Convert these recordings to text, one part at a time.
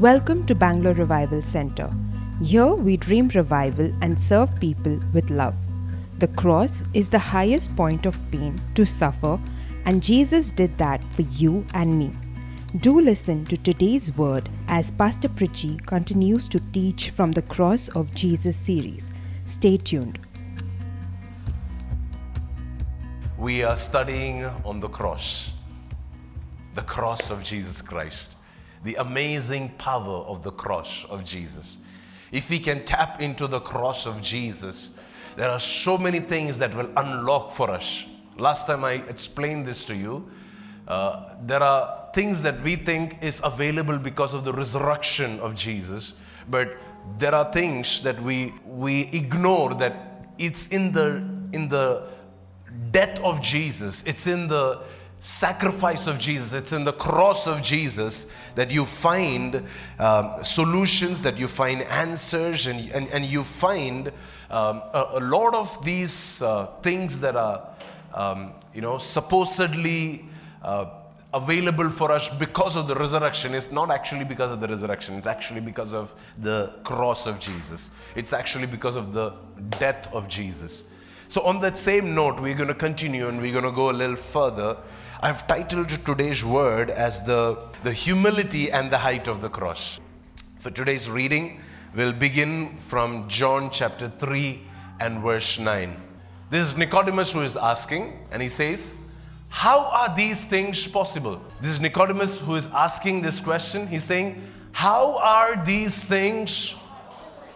Welcome to Bangalore Revival Center. Here we dream revival and serve people with love. The cross is the highest point of pain to suffer, and Jesus did that for you and me. Do listen to today's word as Pastor Pritchie continues to teach from the Cross of Jesus series. Stay tuned. We are studying on the cross, the cross of Jesus Christ, the amazing power of the cross of Jesus. If we can tap into the cross of Jesus, there are so many things that will unlock for us. Last time I explained this to you, uh, there are things that we think is available because of the resurrection of Jesus, but there are things that we we ignore that it's in the in the death of Jesus, it's in the sacrifice of Jesus, it's in the cross of Jesus that you find um, solutions, that you find answers, and, and, and you find um, a, a, lot of these uh, things that are, um, you know, supposedly. Uh, available for us because of the resurrection It's not actually because of the resurrection. It's actually because of the cross of Jesus. It's actually because of the death of Jesus. So, on that same note, we're going to continue and we're going to go a little further. I've titled today's word as the, the humility and the height of the cross. For today's reading, we'll begin from John chapter 3 and verse 9. This is Nicodemus who is asking, and he says, How are these things possible? This is Nicodemus who is asking this question. He's saying, How are these things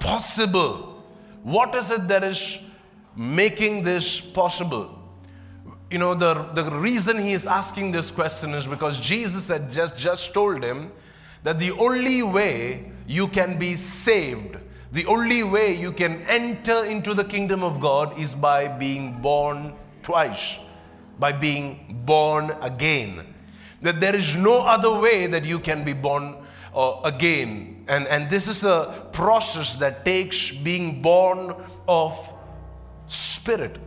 possible? What is it that is making this possible? You know, the, the reason he is asking this question is because Jesus had just, just told him that the only way you can be saved, the only way you can enter into the kingdom of God is by being born twice, by being born again. That there is no other way that you can be born uh, again. And, and this is a process that takes being born of spirit.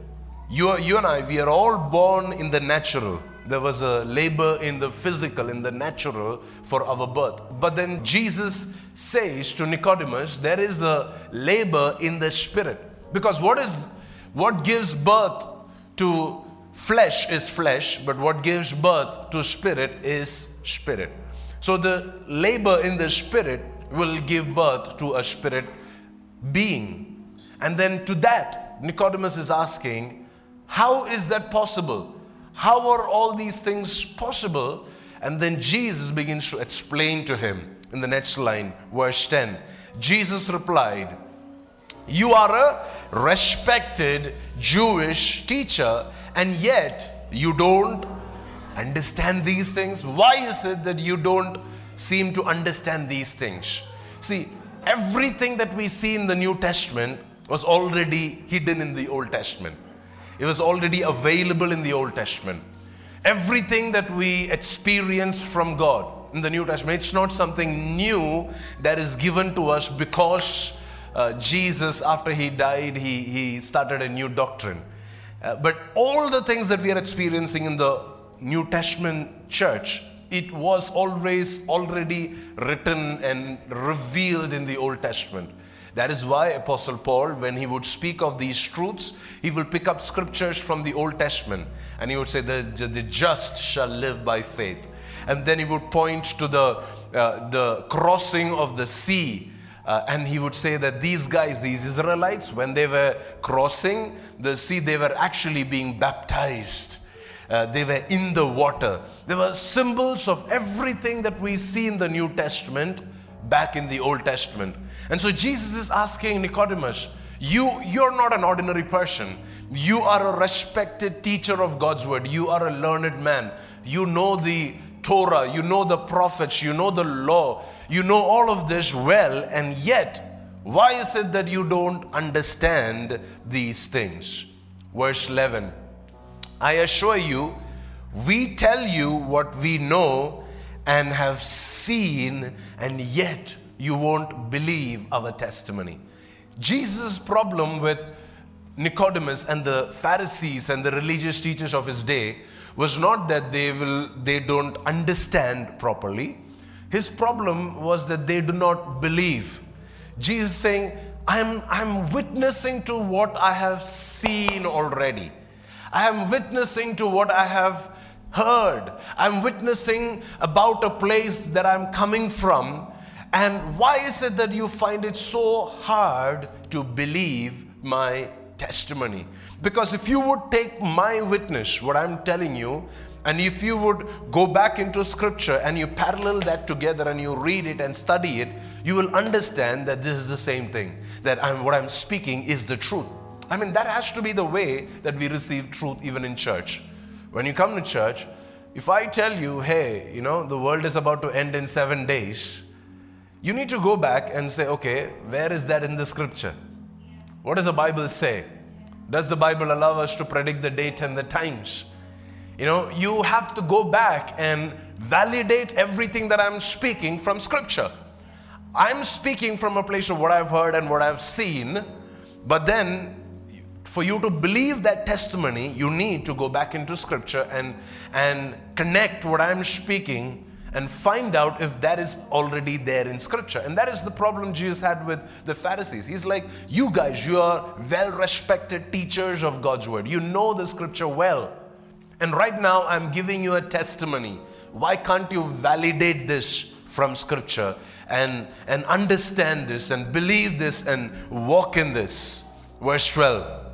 You, you and I, we are all born in the natural. There was a labor in the physical, in the natural for our birth. But then Jesus says to Nicodemus, there is a labor in the spirit. Because what is what gives birth to flesh is flesh, but what gives birth to spirit is spirit. So the labor in the spirit will give birth to a spirit being. And then to that, Nicodemus is asking, How is that possible? How are all these things possible? And then Jesus begins to explain to him in the next line, verse 10. Jesus replied, You are a respected Jewish teacher, and yet you don't understand these things. Why is it that you don't seem to understand these things? See, everything that we see in the New Testament was already hidden in the Old Testament. It was already available in the Old Testament. Everything that we experience from God in the New Testament, it's not something new that is given to us because uh, Jesus, after he died, he, he started a new doctrine. Uh, but all the things that we are experiencing in the New Testament church, it was always already written and revealed in the Old Testament. That is why Apostle Paul, when he would speak of these truths, he will pick up scriptures from the Old Testament and he would say, The, the just shall live by faith. And then he would point to the, uh, the crossing of the sea. Uh, and he would say that these guys, these Israelites, when they were crossing the sea, they were actually being baptized. Uh, they were in the water. They were symbols of everything that we see in the New Testament back in the Old Testament. And so Jesus is asking Nicodemus, you, you're not an ordinary person. You are a respected teacher of God's word. You are a learned man. You know the Torah, you know the prophets, you know the law, you know all of this well, and yet, why is it that you don't understand these things? Verse 11 I assure you, we tell you what we know and have seen, and yet you won't believe our testimony. Jesus' problem with Nicodemus and the Pharisees and the religious teachers of his day was not that they will they don't understand properly. His problem was that they do not believe. Jesus saying, I'm, I'm witnessing to what I have seen already. I am witnessing to what I have heard. I'm witnessing about a place that I'm coming from. And why is it that you find it so hard to believe my testimony? Because if you would take my witness, what I'm telling you, and if you would go back into scripture and you parallel that together and you read it and study it, you will understand that this is the same thing. That I'm, what I'm speaking is the truth. I mean, that has to be the way that we receive truth even in church. When you come to church, if I tell you, hey, you know, the world is about to end in seven days, you need to go back and say, okay, where is that in the scripture? What does the Bible say? Does the Bible allow us to predict the date and the times? You know, you have to go back and validate everything that I'm speaking from Scripture. I'm speaking from a place of what I've heard and what I've seen, but then for you to believe that testimony, you need to go back into Scripture and, and connect what I'm speaking and find out if that is already there in Scripture. And that is the problem Jesus had with the Pharisees. He's like, You guys, you are well respected teachers of God's Word, you know the Scripture well. And right now, I'm giving you a testimony. Why can't you validate this from Scripture and, and understand this and believe this and walk in this? Verse 12.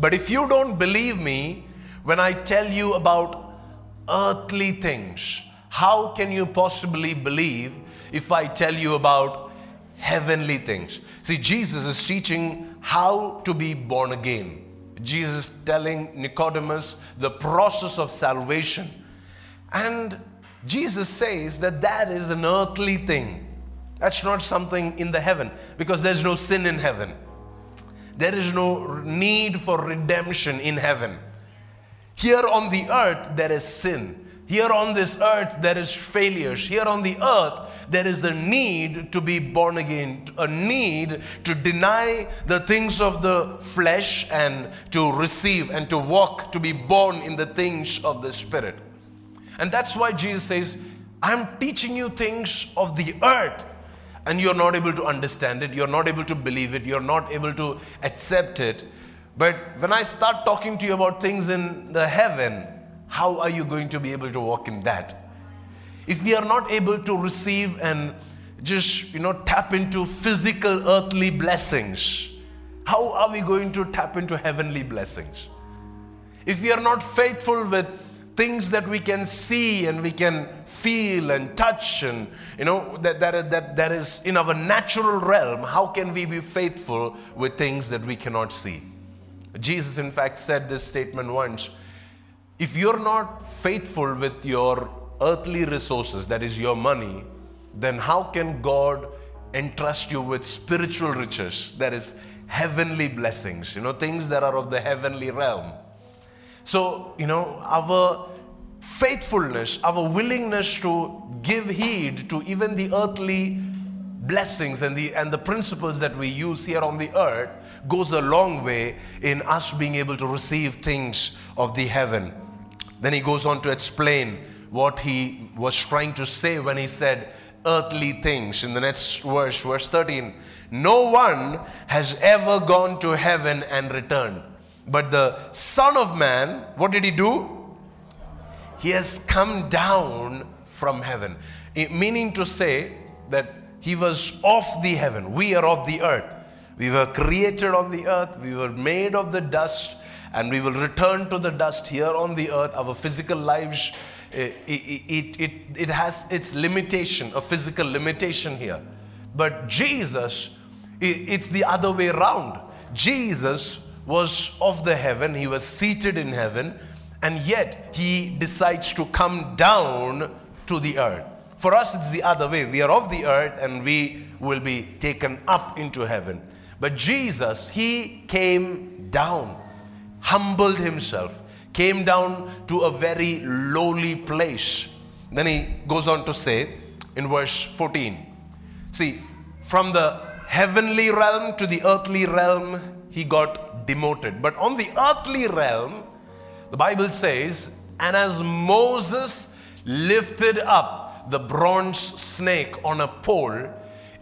But if you don't believe me when I tell you about earthly things, how can you possibly believe if I tell you about heavenly things? See, Jesus is teaching how to be born again. Jesus telling Nicodemus the process of salvation. And Jesus says that that is an earthly thing. That's not something in the heaven because there's no sin in heaven. There is no need for redemption in heaven. Here on the earth, there is sin. Here on this earth, there is failures. Here on the earth, there is a need to be born again, a need to deny the things of the flesh and to receive and to walk, to be born in the things of the Spirit. And that's why Jesus says, I'm teaching you things of the earth, and you're not able to understand it, you're not able to believe it, you're not able to accept it. But when I start talking to you about things in the heaven, how are you going to be able to walk in that? If we are not able to receive and just, you know, tap into physical earthly blessings, how are we going to tap into heavenly blessings? If we are not faithful with things that we can see and we can feel and touch and you know that, that, that, that is in our natural realm how can we be faithful with things that we cannot see jesus in fact said this statement once if you're not faithful with your earthly resources, that is your money, then how can God entrust you with spiritual riches, that is heavenly blessings, you know, things that are of the heavenly realm? So, you know, our faithfulness, our willingness to give heed to even the earthly blessings and the and the principles that we use here on the earth goes a long way in us being able to receive things of the heaven. Then he goes on to explain what he was trying to say when he said earthly things. In the next verse, verse 13, no one has ever gone to heaven and returned. But the Son of Man, what did he do? He has come down from heaven. It, meaning to say that he was of the heaven. We are of the earth. We were created on the earth. We were made of the dust and we will return to the dust here on the earth. Our physical lives, eh, it, it, it, it has its limitation, a physical limitation here. But Jesus, it's the other way around. Jesus was of the heaven, he was seated in heaven, and yet he decides to come down to the earth. For us, it's the other way. We are of the earth and we will be taken up into heaven. But Jesus, he came down humbled himself, came down to a very lowly place. Then he goes on to say in verse 14 see, from the heavenly realm to the earthly realm, he got demoted. But on the earthly realm, the Bible says, and as Moses lifted up the bronze snake on a pole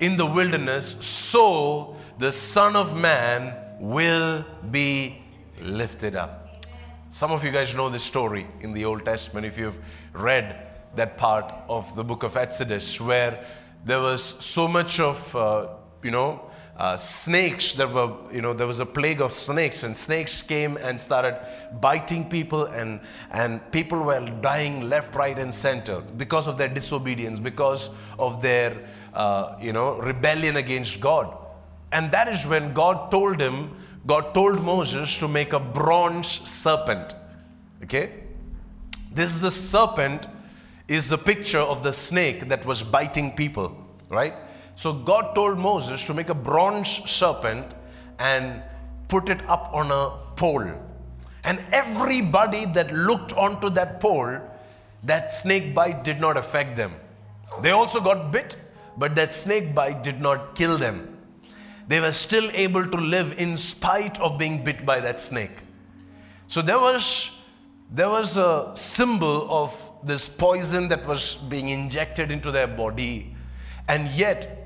in the wilderness, so the Son of Man will be lifted up. Some of you guys know this story in the Old Testament if you've read that part of the book of Exodus where there was so much of, uh, you know, uh, snakes there were you know there was a plague of snakes and snakes came and started biting people and and people were dying left right and center because of their disobedience because of their uh, you know rebellion against god and that is when god told him god told moses to make a bronze serpent okay this is the serpent is the picture of the snake that was biting people right so God told Moses to make a bronze serpent and put it up on a pole. And everybody that looked onto that pole, that snake bite did not affect them. They also got bit, but that snake bite did not kill them. They were still able to live in spite of being bit by that snake. So there was there was a symbol of this poison that was being injected into their body and yet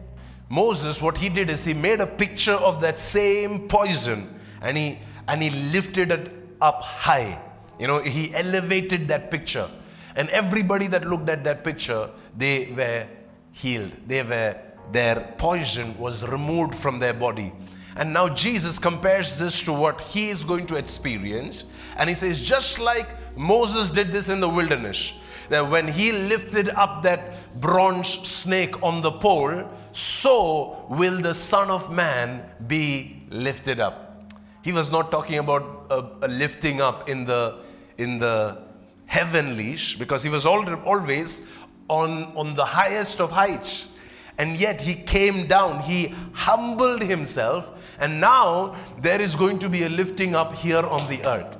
Moses, what he did is he made a picture of that same poison and he and he lifted it up high. You know, he elevated that picture. And everybody that looked at that picture, they were healed. They were their poison was removed from their body. And now Jesus compares this to what he is going to experience. And he says, just like Moses did this in the wilderness, that when he lifted up that bronze snake on the pole, so will the Son of Man be lifted up. He was not talking about a, a lifting up in the, in the heavenlies because he was always on, on the highest of heights. And yet he came down, he humbled himself, and now there is going to be a lifting up here on the earth.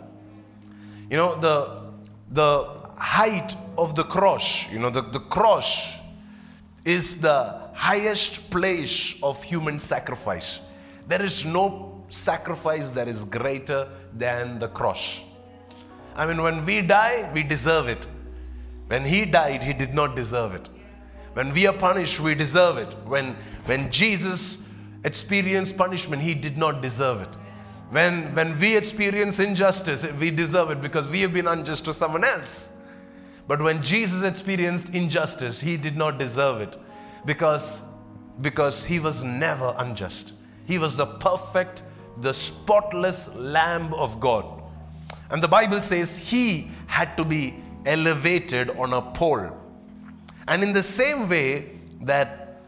You know, the, the height of the cross, you know, the, the cross is the highest place of human sacrifice. There is no sacrifice that is greater than the cross. I mean, when we die, we deserve it. When he died, he did not deserve it. When we are punished, we deserve it. When, when Jesus experienced punishment, he did not deserve it. When, when we experience injustice, we deserve it because we have been unjust to someone else. But when Jesus experienced injustice, he did not deserve it because, because he was never unjust. He was the perfect, the spotless Lamb of God. And the Bible says he had to be elevated on a pole. And in the same way that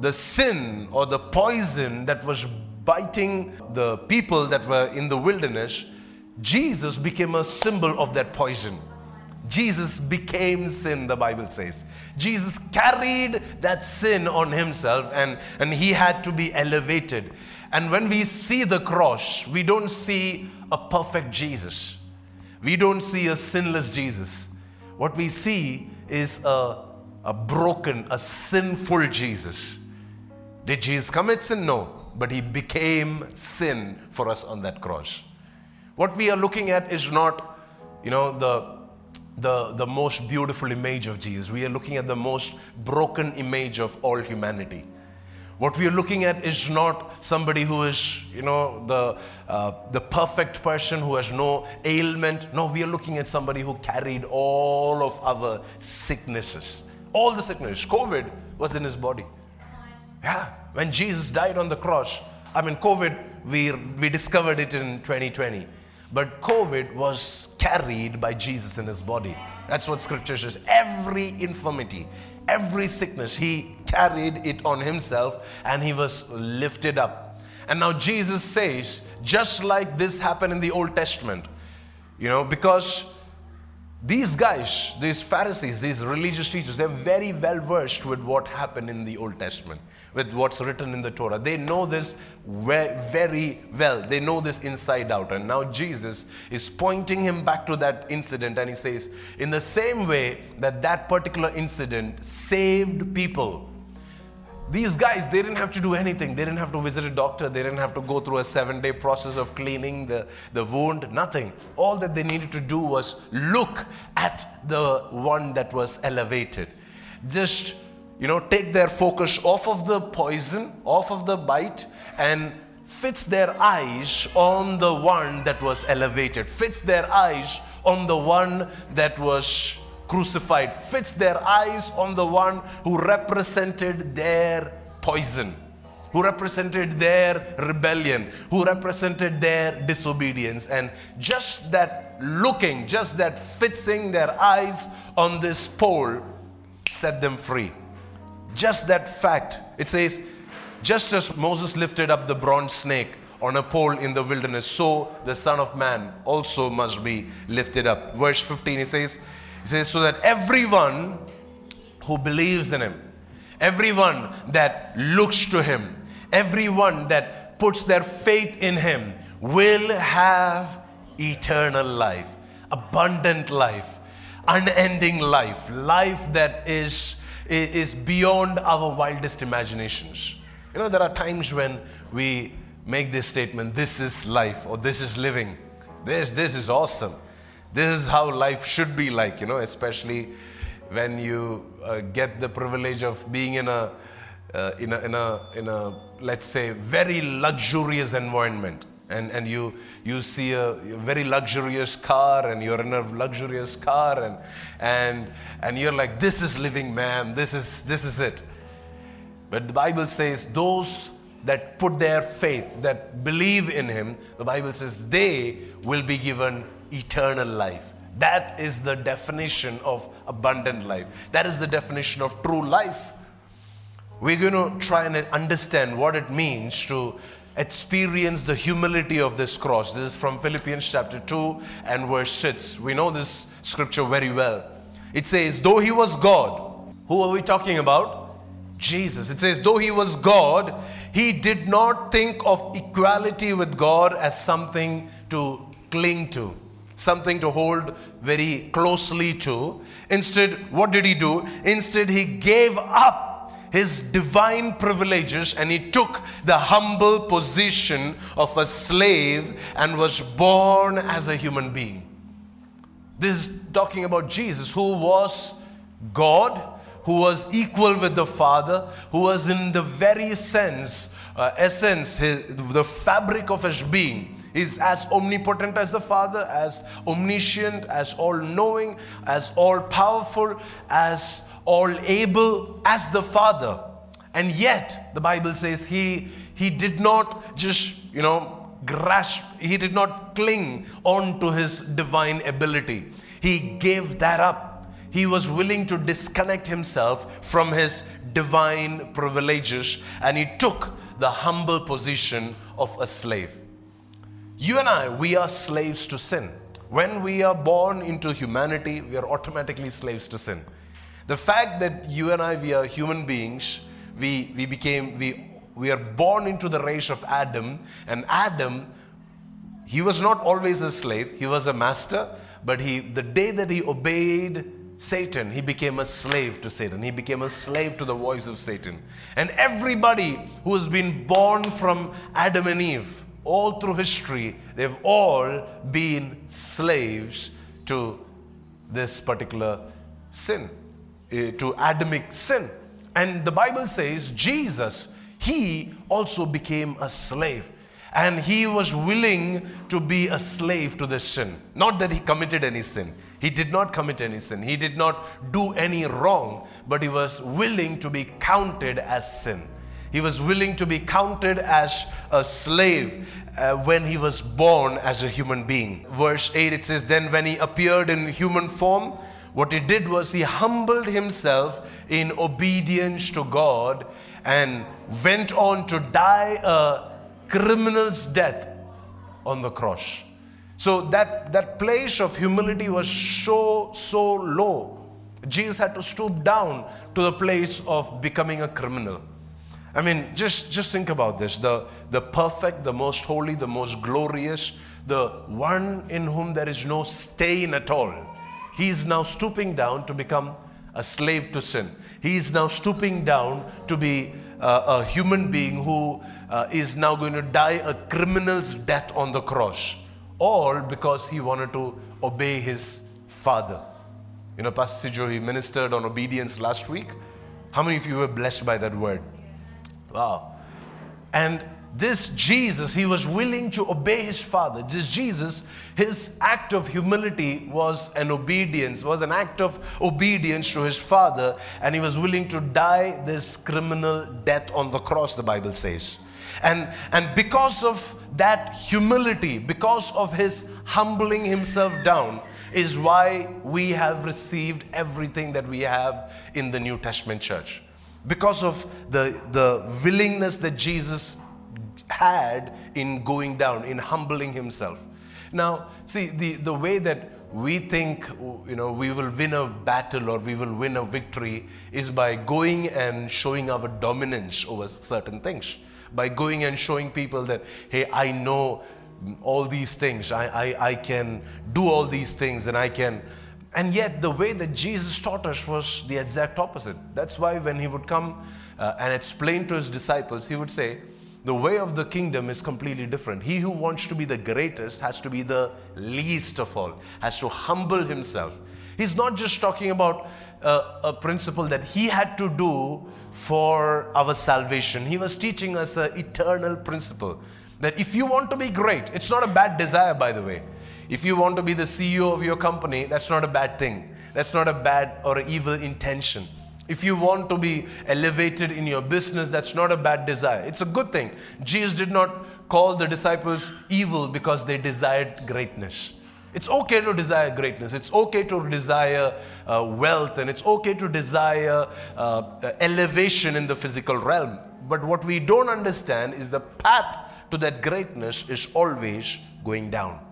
the sin or the poison that was biting the people that were in the wilderness, Jesus became a symbol of that poison. Jesus became sin, the Bible says. Jesus carried that sin on himself and, and he had to be elevated. And when we see the cross, we don't see a perfect Jesus. We don't see a sinless Jesus. What we see is a, a broken, a sinful Jesus. Did Jesus commit sin? No. But he became sin for us on that cross. What we are looking at is not, you know, the the, the most beautiful image of Jesus. We are looking at the most broken image of all humanity. What we are looking at is not somebody who is, you know, the, uh, the perfect person who has no ailment. No, we are looking at somebody who carried all of our sicknesses. All the sickness. COVID was in his body. Yeah. When Jesus died on the cross, I mean, COVID, we, we discovered it in 2020. But COVID was carried by Jesus in his body. That's what scripture says. Every infirmity, every sickness, he carried it on himself and he was lifted up. And now Jesus says, just like this happened in the Old Testament, you know, because these guys, these Pharisees, these religious teachers, they're very well versed with what happened in the Old Testament, with what's written in the Torah. They know this very well. They know this inside out. And now Jesus is pointing him back to that incident and he says, in the same way that that particular incident saved people these guys, they didn't have to do anything. They didn't have to visit a doctor. They didn't have to go through a seven day process of cleaning the, the wound, nothing. All that they needed to do was look at the one that was elevated. just, you know, take their focus off of the poison, off of the bite, and fix their eyes on the one that was elevated, fix their eyes on the one that was crucified, fix their eyes on the one who represented their poison, who represented their rebellion, who represented their disobedience. And just that looking, just that fixing their eyes on this pole set them free. Just that fact. It says, just as Moses lifted up the bronze snake on a pole in the wilderness, so the Son of Man also must be lifted up. Verse 15, he says, he says, so that everyone who believes in him, everyone that looks to him, everyone that puts their faith in him will have eternal life, abundant life, unending life, life that is, is beyond our wildest imaginations. You know, there are times when we make this statement this is life or this is living, this, this is awesome. This is how life should be like, you know, especially when you uh, get the privilege of being in a, uh, in a, in a, in a, let's say, very luxurious environment. And, and you, you see a, very luxurious car and you're in a luxurious car and, and, and you're like, this is living man, this is, this is it. But the Bible says those that put their faith, that believe in Him, the Bible says they will be given eternal life. That is the definition of abundant life. That is the definition of true life. We're going to try and understand what it means to experience the humility of this cross. This is from Philippians chapter 2 and verse 6. We know this scripture very well. It says, Though he was God, who are we talking about? Jesus. It says, Though he was God, he did not think of equality with God as something to cling to something to hold very closely to. Instead, what did he do? Instead, he gave up his divine privileges and he took the humble position of a slave and was born as a human being. This is talking about Jesus, who was God, who was equal with the Father, who was in the very sense, uh, essence, his, the fabric of his being is as omnipotent as the Father, as omniscient, as all knowing, as all powerful, as all able as the Father. And yet, the Bible says he, he did not just, you know, grasp, he did not cling on to his divine ability. He gave that up. He was willing to disconnect himself from his divine privileges and he took the humble position of a slave. You and I, we are slaves to sin. When we are born into humanity, we are automatically slaves to sin. The fact that you and I, we are human beings, we, we became, we, we are born into the race of Adam, and Adam, he was not always a slave, he was a master, but he, the day that he obeyed Satan, he became a slave to Satan. He became a slave to the voice of Satan. And everybody who has been born from Adam and Eve, all through history, they've all been slaves to this particular sin, uh, to Adamic sin. And the Bible says Jesus, he also became a slave. And he was willing to be a slave to this sin. Not that he committed any sin. He did not commit any sin. He did not do any wrong, but he was willing to be counted as sin. He was willing to be counted as a slave uh, when he was born as a human being. Verse 8 it says, Then when he appeared in human form, what he did was he humbled himself in obedience to God and went on to die a criminal's death on the cross. So that, that place of humility was so, so low. Jesus had to stoop down to the place of becoming a criminal. I mean, just, just think about this. The, the perfect, the most holy, the most glorious, the one in whom there is no stain at all. He is now stooping down to become a slave to sin. He is now stooping down to be uh, a human being who uh, is now going to die a criminal's death on the cross. All because he wanted to obey his father. You know, Pastor Sijo, he ministered on obedience last week. How many of you were blessed by that word? Wow. And this Jesus, he was willing to obey his father. This Jesus, his act of humility was an obedience, was an act of obedience to his father, and he was willing to die this criminal death on the cross, the Bible says. And, and because of that humility, because of his humbling himself down, is why we have received everything that we have in the New Testament church. Because of the, the willingness that Jesus had in going down, in humbling himself. Now, see, the, the way that we think you know we will win a battle or we will win a victory is by going and showing our dominance over certain things by going and showing people that hey i know all these things i, I, I can do all these things and i can and yet the way that jesus taught us was the exact opposite that's why when he would come uh, and explain to his disciples he would say the way of the kingdom is completely different. He who wants to be the greatest has to be the least of all, has to humble himself. He's not just talking about uh, a principle that he had to do for our salvation. He was teaching us an eternal principle that if you want to be great, it's not a bad desire, by the way. If you want to be the CEO of your company, that's not a bad thing. That's not a bad or evil intention. If you want to be elevated in your business, that's not a bad desire. It's a good thing. Jesus did not call the disciples evil because they desired greatness. It's okay to desire greatness. It's okay to desire uh, wealth and it's okay to desire uh, elevation in the physical realm. But what we don't understand is the path to that greatness is always going down.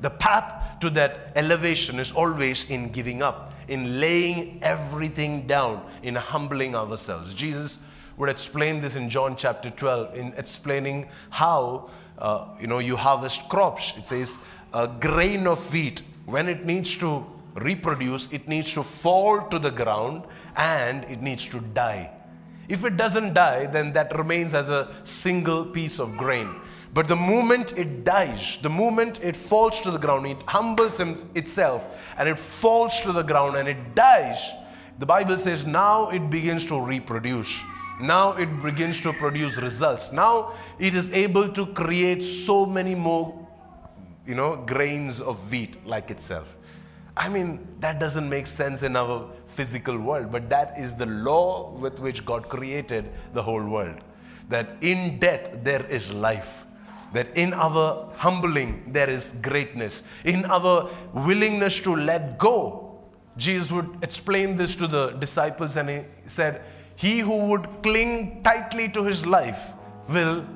The path to that elevation is always in giving up in laying everything down, in humbling ourselves. Jesus would explain this in John chapter 12, in explaining how uh, you know you harvest crops. It says a grain of wheat, when it needs to reproduce, it needs to fall to the ground and it needs to die. If it doesn't die, then that remains as a single piece of grain. But the moment it dies, the moment it falls to the ground, it humbles itself and it falls to the ground and it dies, the Bible says now it begins to reproduce. Now it begins to produce results. Now it is able to create so many more, you know, grains of wheat like itself. I mean, that doesn't make sense in our physical world, but that is the law with which God created the whole world. That in death there is life that in our humbling there is greatness, in our willingness to let go. Jesus would explain this to the disciples and he said, He who would cling tightly to his life will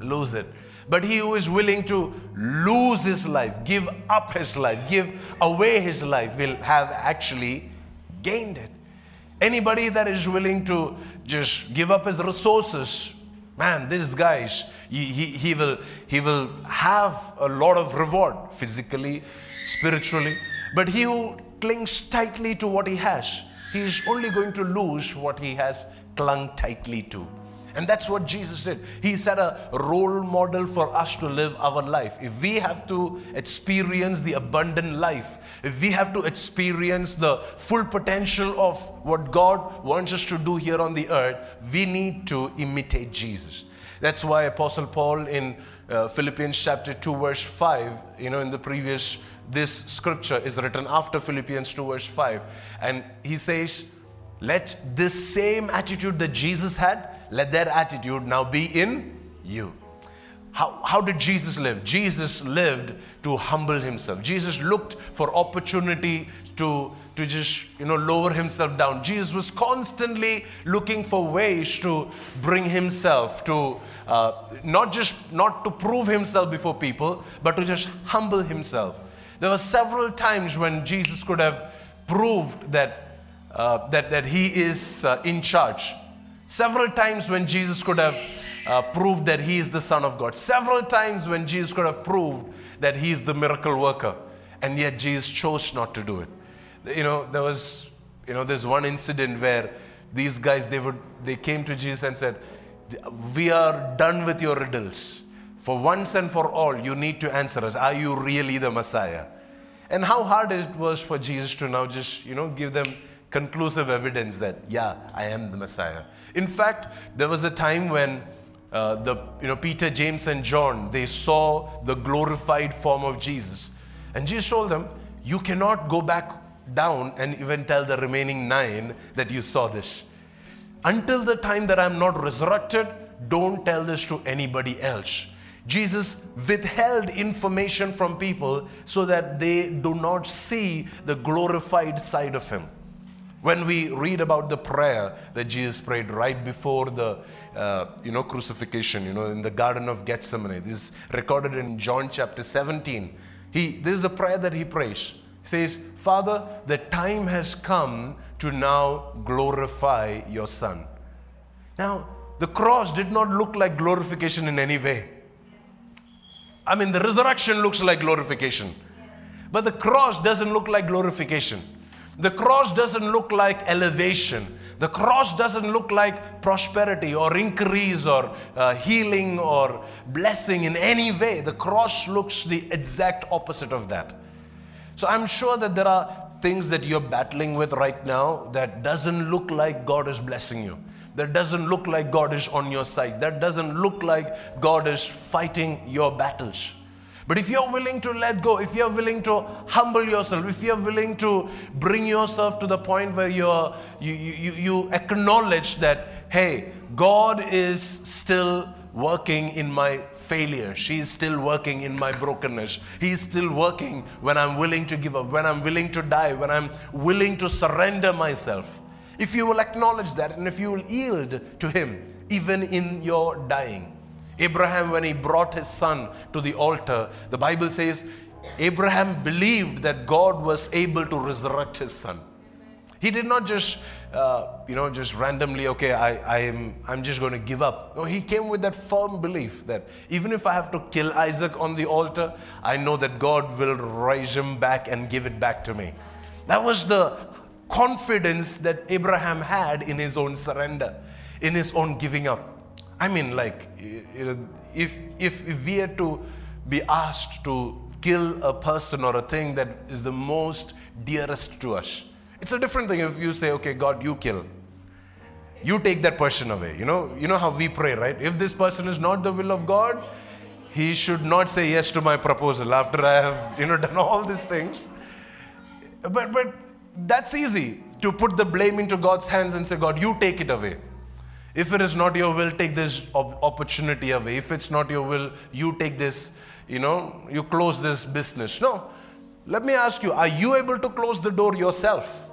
lose it. But he who is willing to lose his life, give up his life, give away his life, will have actually gained it. Anybody that is willing to just give up his resources, man, these guys, he, he, he, will, he will have a lot of reward physically, spiritually. But he who clings tightly to what he has, he is only going to lose what he has clung tightly to. And that's what Jesus did. He set a role model for us to live our life. If we have to experience the abundant life, if we have to experience the full potential of what God wants us to do here on the earth, we need to imitate Jesus. That's why Apostle Paul in uh, Philippians chapter 2, verse 5, you know, in the previous, this scripture is written after Philippians 2, verse 5. And he says, Let this same attitude that Jesus had, let that attitude now be in you. How, how did Jesus live? Jesus lived to humble himself. Jesus looked for opportunity to to just you know lower himself down jesus was constantly looking for ways to bring himself to uh, not just not to prove himself before people but to just humble himself there were several times when jesus could have proved that uh, that, that he is uh, in charge several times when jesus could have uh, proved that he is the son of god several times when jesus could have proved that he is the miracle worker and yet jesus chose not to do it you know, there was, you know, there's one incident where these guys, they would, they came to Jesus and said, we are done with your riddles. For once and for all, you need to answer us. Are you really the Messiah? And how hard it was for Jesus to now just, you know, give them conclusive evidence that, yeah, I am the Messiah. In fact, there was a time when uh, the, you know, Peter, James, and John, they saw the glorified form of Jesus. And Jesus told them, you cannot go back down and even tell the remaining nine that you saw this. Until the time that I'm not resurrected, don't tell this to anybody else. Jesus withheld information from people so that they do not see the glorified side of him. When we read about the prayer that Jesus prayed right before the uh, you know crucifixion, you know in the Garden of Gethsemane, this is recorded in John chapter 17. He this is the prayer that he prays. He says, Father, the time has come to now glorify your Son. Now, the cross did not look like glorification in any way. I mean, the resurrection looks like glorification, but the cross doesn't look like glorification. The cross doesn't look like elevation. The cross doesn't look like prosperity or increase or uh, healing or blessing in any way. The cross looks the exact opposite of that. So I'm sure that there are things that you're battling with right now that doesn't look like God is blessing you. That doesn't look like God is on your side. That doesn't look like God is fighting your battles. But if you're willing to let go, if you're willing to humble yourself, if you're willing to bring yourself to the point where you're, you, you, you acknowledge that, hey, God is still working in my failure. She is still working in my brokenness. He is still working when I'm willing to give up, when I'm willing to die, when I'm willing to surrender myself. If you will acknowledge that and if you will yield to Him, even in your dying. Abraham, when he brought his son to the altar, the Bible says Abraham believed that God was able to resurrect his son. He did not just, uh, you know, just randomly, okay, I, I am, I'm just going to give up. No, he came with that firm belief that even if I have to kill Isaac on the altar, I know that God will raise him back and give it back to me. That was the confidence that Abraham had in his own surrender, in his own giving up. I mean, like, if, if, if we are to be asked to kill a person or a thing that is the most dearest to us, it's a different thing if you say, okay, God, you kill. You take that person away. You know, you know how we pray, right? If this person is not the will of God, he should not say yes to my proposal after I have, you know, done all these things. But but that's easy to put the blame into God's hands and say, God, you take it away. If it is not your will, take this opportunity away. If it's not your will, you take this, you know, you close this business. No. Let me ask you, are you able to close the door yourself?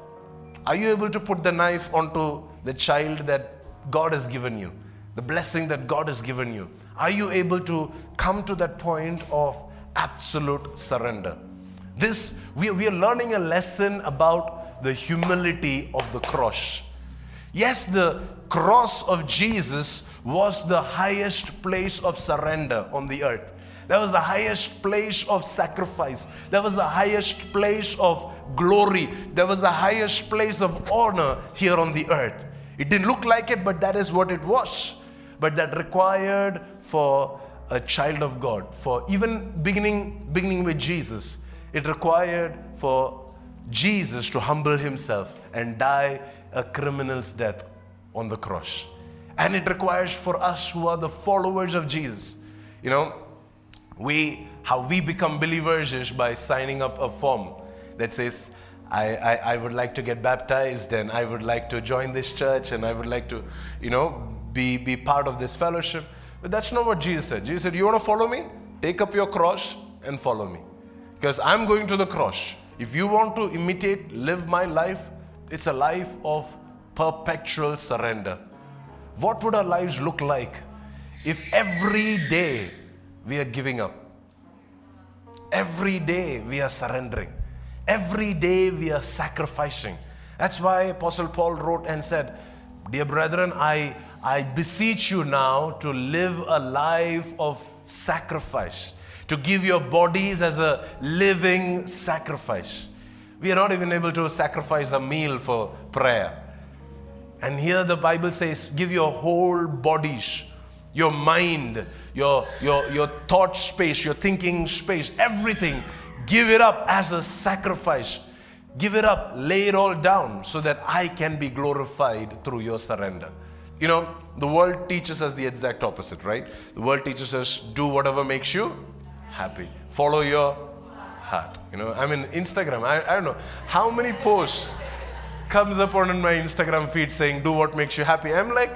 Are you able to put the knife onto the child that God has given you, the blessing that God has given you? Are you able to come to that point of absolute surrender? This, we, we are learning a lesson about the humility of the cross. Yes, the cross of Jesus was the highest place of surrender on the earth. That was the highest place of sacrifice. That was the highest place of glory. That was the highest place of honor here on the earth. It didn't look like it, but that is what it was. But that required for a child of God, for even beginning, beginning with Jesus, it required for Jesus to humble himself and die a criminal's death on the cross. And it requires for us who are the followers of Jesus, you know, we how we become believers is by signing up a form that says I, I, I, would like to get baptized and I would like to join this church and I would like to, you know, be, be part of this fellowship. But that's not what Jesus said. Jesus said, You want to follow me? Take up your cross and follow me. Because I'm going to the cross. If you want to imitate, live my life, it's a life of perpetual surrender. What would our lives look like if every day we are giving up. Every day we are surrendering. Every day we are sacrificing. That's why Apostle Paul wrote and said, Dear brethren, I, I beseech you now to live a life of sacrifice, to give your bodies as a living sacrifice. We are not even able to sacrifice a meal for prayer. And here the Bible says, give your whole bodies, your mind, your, your, your thought space, your thinking space, everything. Give it up as a sacrifice. Give it up, lay it all down so that I can be glorified through your surrender. You know, the world teaches us the exact opposite, right? The world teaches us do whatever makes you happy. Follow your heart. You know, I mean, Instagram, I, I don't know how many posts comes up on my Instagram feed saying, do what makes you happy. I'm like,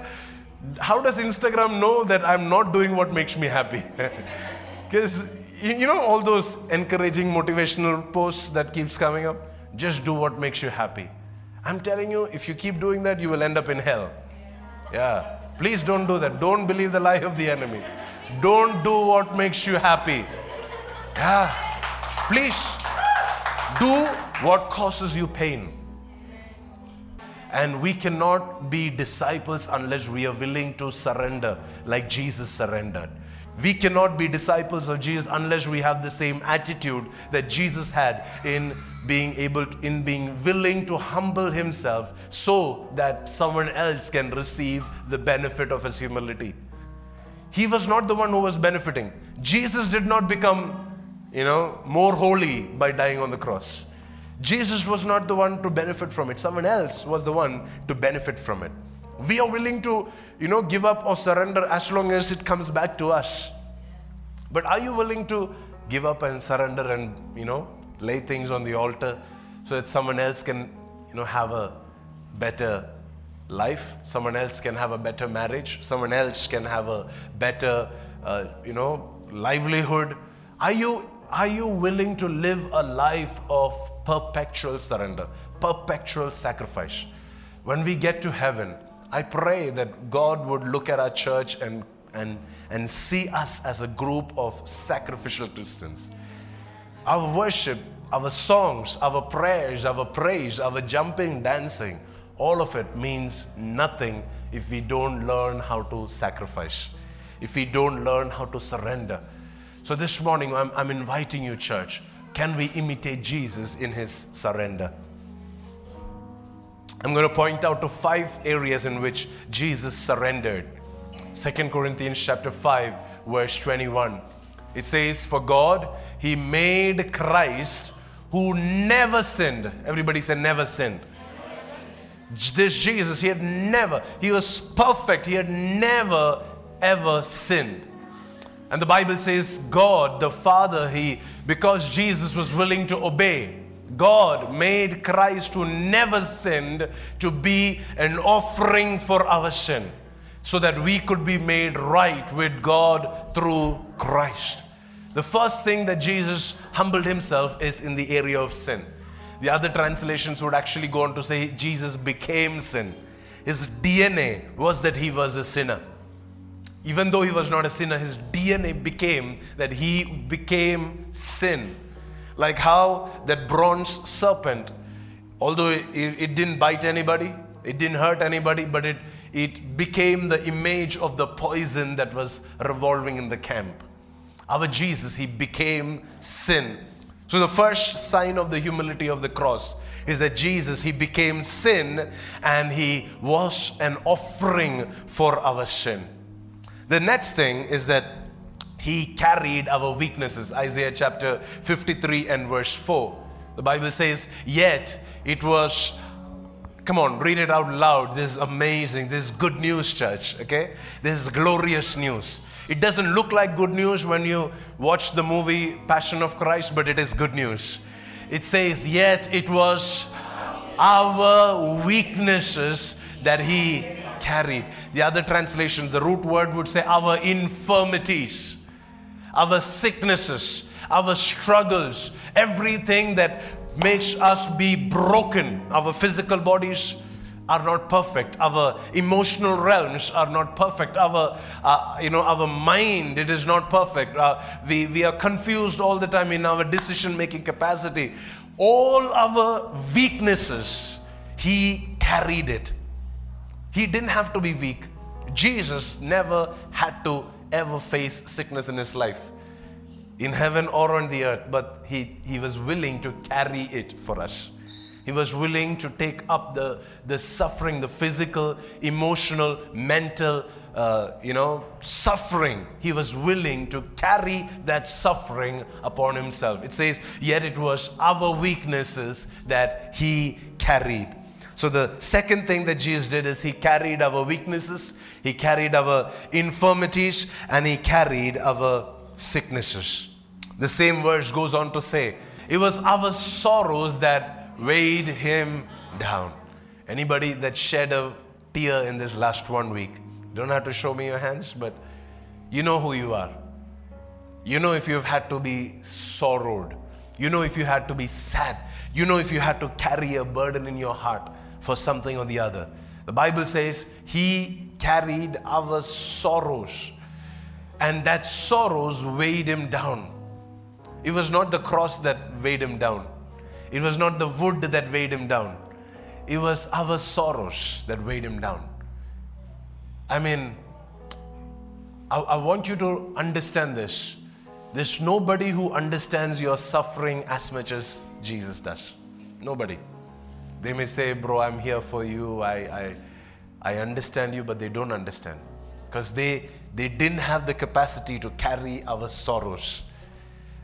how does Instagram know that I'm not doing what makes me happy? Because, you know, all those encouraging motivational posts that keeps coming up? Just do what makes you happy. I'm telling you, if you keep doing that, you will end up in hell. Yeah. Please don't do that. Don't believe the lie of the enemy. Don't do what makes you happy. Yeah. Please do what causes you pain. And we cannot be disciples unless we are willing to surrender like Jesus surrendered. We cannot be disciples of Jesus unless we have the same attitude that Jesus had in being able to, in being willing to humble himself so that someone else can receive the benefit of his humility. He was not the one who was benefiting. Jesus did not become, you know, more holy by dying on the cross. Jesus was not the one to benefit from it. Someone else was the one to benefit from it. We are willing to, you know, give up or surrender as long as it comes back to us. But are you willing to give up and surrender and, you know, lay things on the altar so that someone else can, you know, have a better life, someone else can have a better marriage, someone else can have a better, uh, you know, livelihood. Are you are you willing to live a life of perpetual surrender, perpetual sacrifice? When we get to heaven, I pray that God would look at our church and and and see us as a group of sacrificial Christians. Our worship our songs, our prayers, our praise, our jumping, dancing, all of it means nothing if we don't learn how to sacrifice, if we don't learn how to surrender. So this morning, I'm, I'm inviting you, church. Can we imitate Jesus in his surrender? I'm going to point out to five areas in which Jesus surrendered. 2 Corinthians chapter 5 verse 21. It says for God he made Christ who never sinned. Everybody said, never sinned. This Jesus, he had never, he was perfect. He had never, ever sinned. And the Bible says, God, the Father, he, because Jesus was willing to obey, God made Christ who never sinned to be an offering for our sin so that we could be made right with God through Christ. The first thing that Jesus humbled himself is in the area of sin. The other translations would actually go on to say Jesus became sin. His DNA was that he was a sinner. Even though he was not a sinner, his DNA became that he became sin. Like how that bronze serpent, although it, it didn't bite anybody, it didn't hurt anybody, but it, it became the image of the poison that was revolving in the camp. Our Jesus, he became sin. So, the first sign of the humility of the cross is that Jesus, he became sin and he was an offering for our sin. The next thing is that he carried our weaknesses. Isaiah chapter 53 and verse 4. The Bible says, Yet it was Come on, read it out loud. This is amazing. This is good news, church. Okay? This is glorious news. It doesn't look like good news when you watch the movie Passion of Christ, but it is good news. It says, Yet it was our weaknesses that He carried. The other translations, the root word would say, Our infirmities, our sicknesses, our struggles, everything that makes us be broken, our physical bodies are not perfect. Our emotional realms are not perfect. Our, uh, you know, our mind, it is not perfect. Uh, we, we are confused all the time in our decision making capacity. All our weaknesses, He carried it. He didn't have to be weak. Jesus never had to ever face sickness in his life, in heaven or on the earth, but he, he was willing to carry it for us. He was willing to take up the, the suffering, the physical, emotional, mental, uh, you know, suffering, he was willing to carry that suffering upon himself. It says, Yet it was our weaknesses that he carried. So, the second thing that Jesus did is he carried our weaknesses, he carried our infirmities, and he carried our sicknesses. The same verse goes on to say, It was our sorrows that weighed him down. Anybody that shed a tear in this last one week? Don't have to show me your hands, but you know who you are. You know if you've had to be sorrowed. You know if you had to be sad. You know if you had to carry a burden in your heart for something or the other. The Bible says he carried our sorrows, and that sorrows weighed him down. It was not the cross that weighed him down, it was not the wood that weighed him down, it was our sorrows that weighed him down. I mean, I, I want you to understand this. There's nobody who understands your suffering as much as Jesus does. Nobody. They may say, Bro, I'm here for you. I, I, I understand you, but they don't understand. Because they, they didn't have the capacity to carry our sorrows.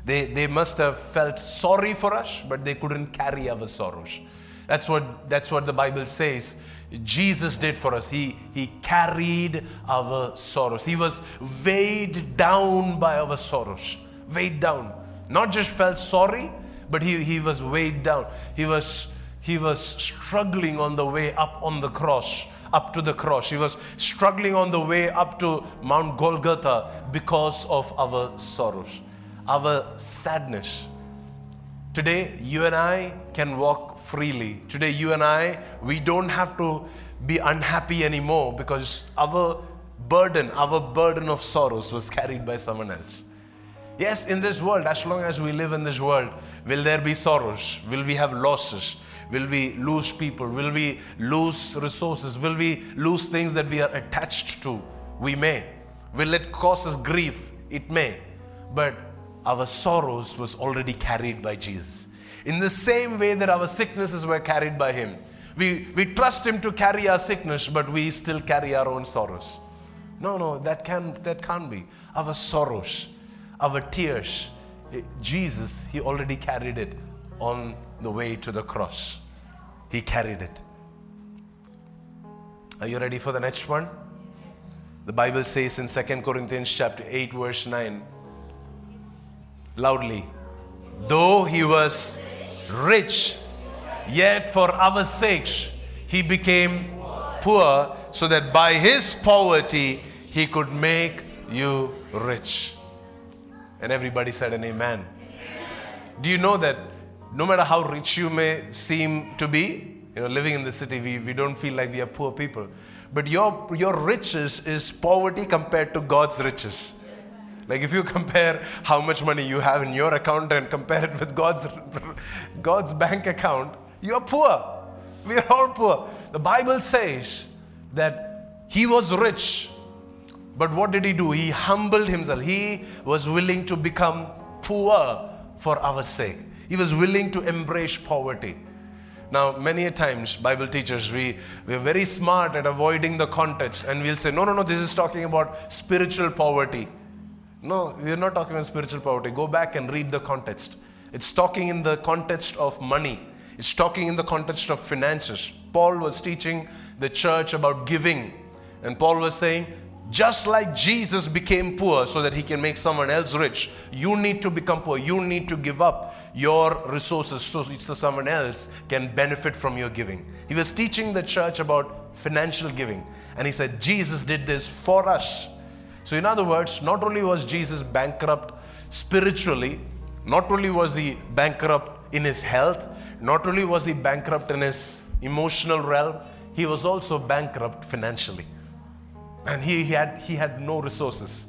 They, they must have felt sorry for us, but they couldn't carry our sorrows. That's what, that's what the Bible says Jesus did for us. He, he carried our sorrows. He was weighed down by our sorrows. Weighed down. Not just felt sorry, but he, he was weighed down. He was, he was struggling on the way up on the cross, up to the cross. He was struggling on the way up to Mount Golgotha because of our sorrows, our sadness. Today, you and I can walk freely. Today, you and I, we don't have to be unhappy anymore because our burden, our burden of sorrows was carried by someone else. Yes, in this world, as long as we live in this world, will there be sorrows? Will we have losses? Will we lose people? Will we lose resources? Will we lose things that we are attached to? We may. Will it cause us grief? It may. But our sorrows was already carried by Jesus. In the same way that our sicknesses were carried by Him. We, we trust Him to carry our sickness, but we still carry our own sorrows. No, no, that, can, that can't be. Our sorrows, our tears, eh, Jesus, He already carried it on the way to the cross. He carried it. Are you ready for the next one? The Bible says in 2 Corinthians chapter 8 verse 9 loudly. Though he was rich, yet for our sakes he became poor, so that by his poverty he could make you rich. And everybody said an amen. Do you know that no matter how rich you may seem to be, you know, living in the city, we, we don't feel like we are poor people. But your, your riches is poverty compared to God's riches. Like if you compare how much money you have in your account and compare it with God's, God's bank account, you're poor. We're all poor. The Bible says that he was rich, but what did he do? He humbled himself. He was willing to become poor for our sake. He was willing to embrace poverty. Now, many times, Bible teachers, we, we're very smart at avoiding the context and we'll say, no, no, no, this is talking about spiritual poverty. No, we're not talking about spiritual poverty. Go back and read the context. It's talking in the context of money, it's talking in the context of finances. Paul was teaching the church about giving, and Paul was saying, just like Jesus became poor so that he can make someone else rich, you need to become poor. You need to give up your resources so, so someone else can benefit from your giving. He was teaching the church about financial giving, and he said, Jesus did this for us so, in other words, not only was Jesus bankrupt spiritually, not only was he bankrupt in his health, not only was he bankrupt in his emotional realm, he was also bankrupt financially. And he, he, had, he had no resources.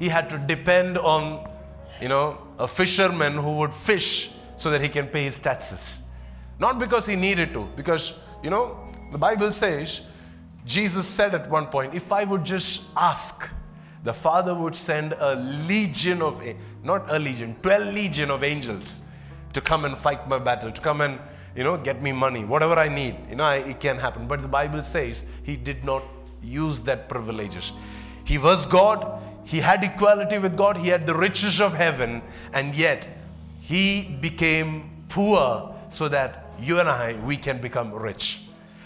He had to depend on, you know, a fisherman who would fish so that he can pay his taxes. Not because he needed to, because, you know, the Bible says, Jesus said at one point, if I would just ask, the Father would send a legion of, not a legion, 12 legion of angels to come and fight my battle, to come and, you know, get me money, whatever I need. You know, it can happen. But the Bible says he did not use that privileges. He was God, he had equality with God, he had the riches of heaven, and yet he became poor so that you and I, we can become rich.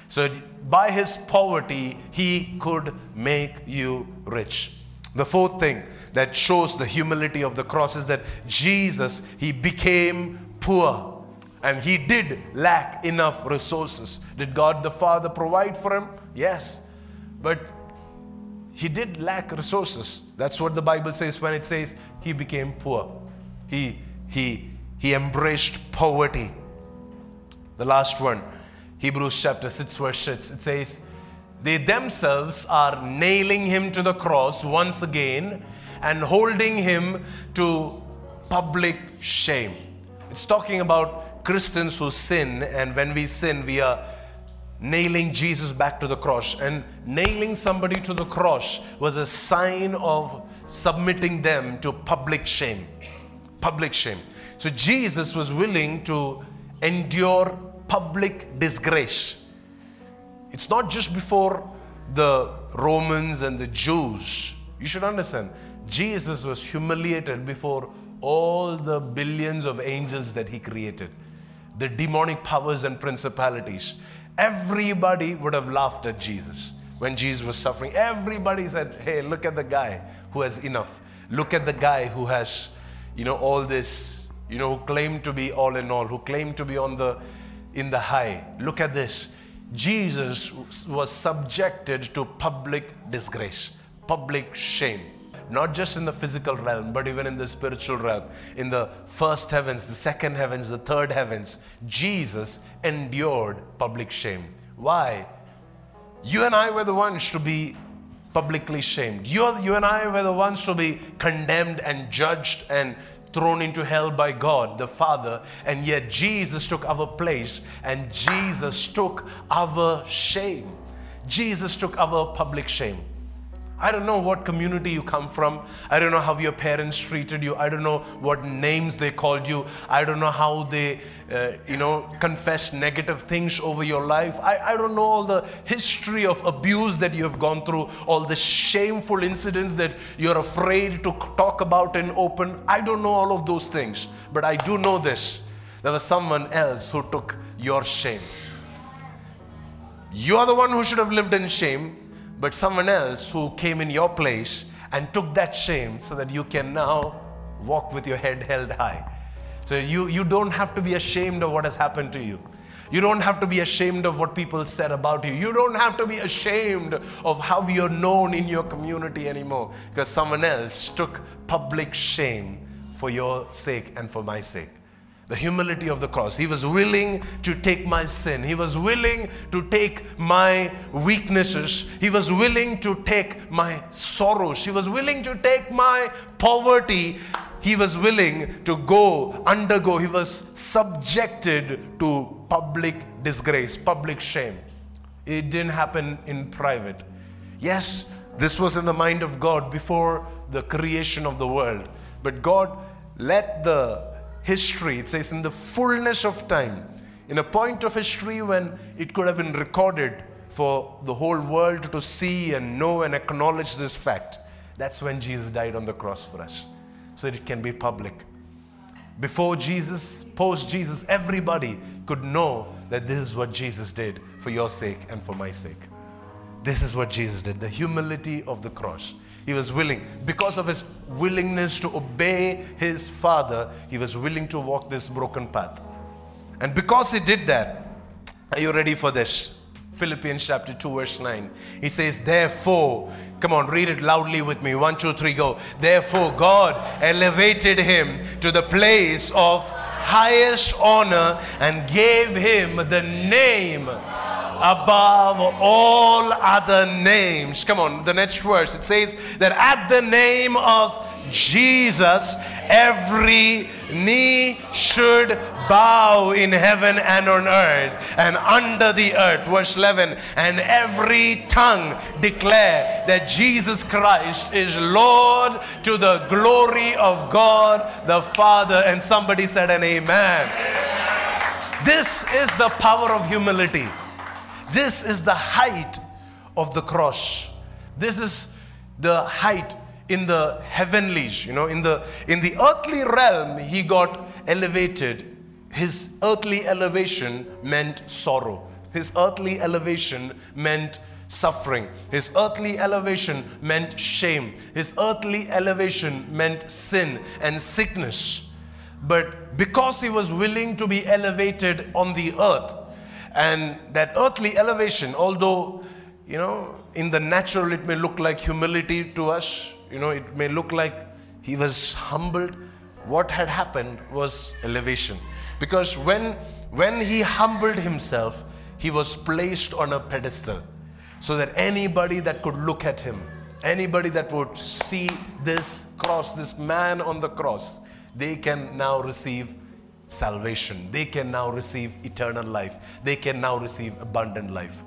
So by his poverty, he could make you rich. The fourth thing that shows the humility of the cross is that Jesus, he became poor. And he did lack enough resources. Did God the Father provide for him? Yes. But he did lack resources. That's what the Bible says when it says he became poor. He, he, he embraced poverty. The last one, Hebrews chapter 6, verse 6, it says, They themselves are nailing him to the cross once again and holding him to public shame. It's talking about Christians who sin, and when we sin, we are nailing Jesus back to the cross. And nailing somebody to the cross was a sign of submitting them to public shame. Public shame. So Jesus was willing to endure public disgrace. It's not just before the Romans and the Jews. You should understand, Jesus was humiliated before all the billions of angels that he created, the demonic powers and principalities. Everybody would have laughed at Jesus when Jesus was suffering. Everybody said, Hey, look at the guy who has enough. Look at the guy who has, you know, all this, you know, who claimed to be all in all, who claimed to be on the in the high. Look at this. Jesus was subjected to public disgrace, public shame not just in the physical realm, but even in the spiritual realm. In the first heavens, the second heavens, the third heavens, Jesus endured public shame. Why? You and I were the ones to be publicly shamed. You, you and I were the ones to be condemned and judged and thrown into hell by God the Father, and yet Jesus took our place and Jesus took our shame. Jesus took our public shame. I don't know what community you come from. I don't know how your parents treated you. I don't know what names they called you. I don't know how they, uh, you know, confessed negative things over your life. I, I don't know all the history of abuse that you have gone through, all the shameful incidents that you're afraid to talk about in open. I don't know all of those things. But I do know this there was someone else who took your shame. You are the one who should have lived in shame but someone else who came in your place and took that shame so that you can now walk with your head held high. So you, you don't have to be ashamed of what has happened to you. You don't have to be ashamed of what people said about you. You don't have to be ashamed of how you're known in your community anymore because someone else took public shame for your sake and for my sake. The humility of the cross. He was willing to take my sin. He was willing to take my weaknesses. He was willing to take my sorrows. He was willing to take my poverty. He was willing to go, undergo. He was subjected to public disgrace, public shame. It didn't happen in private. Yes, this was in the mind of God before the creation of the world. But God let the history. It says, in the fullness of time, in a point of history when it could have been recorded for the whole world to see and know and acknowledge this fact. That's when Jesus died on the cross for us, so that it can be public. Before Jesus, post Jesus, everybody could know that this is what Jesus did for your sake and for my sake. This is what Jesus did the humility of the cross. He was willing. Because of his willingness to obey his father, he was willing to walk this broken path. And because he did that, are you ready for this? Philippians chapter 2, verse 9. He says, Therefore, come on, read it loudly with me. One, two, three, go. Therefore, God elevated him to the place of highest honor and gave him the name above all other names. Come on, the next verse. It says that at the name of Jesus, every knee should bow in heaven and on earth and under the earth. Verse 11, and every tongue declare that Jesus Christ is Lord to the glory of God the Father. And somebody said an amen. This is the power of humility. This is the height of the cross. This is the height in the heavenlies, you know, in the in the earthly realm, he got elevated. His earthly elevation meant sorrow. His earthly elevation meant suffering. His earthly elevation meant shame. His earthly elevation meant sin and sickness. But because he was willing to be elevated on the earth, and that earthly elevation, although, you know, in the natural it may look like humility to us, you know, it may look like he was humbled. What had happened was elevation. Because when, when he humbled himself, he was placed on a pedestal so that anybody that could look at him, anybody that would see this cross, this man on the cross, they can now receive salvation. They can now receive eternal life. They can now receive abundant life.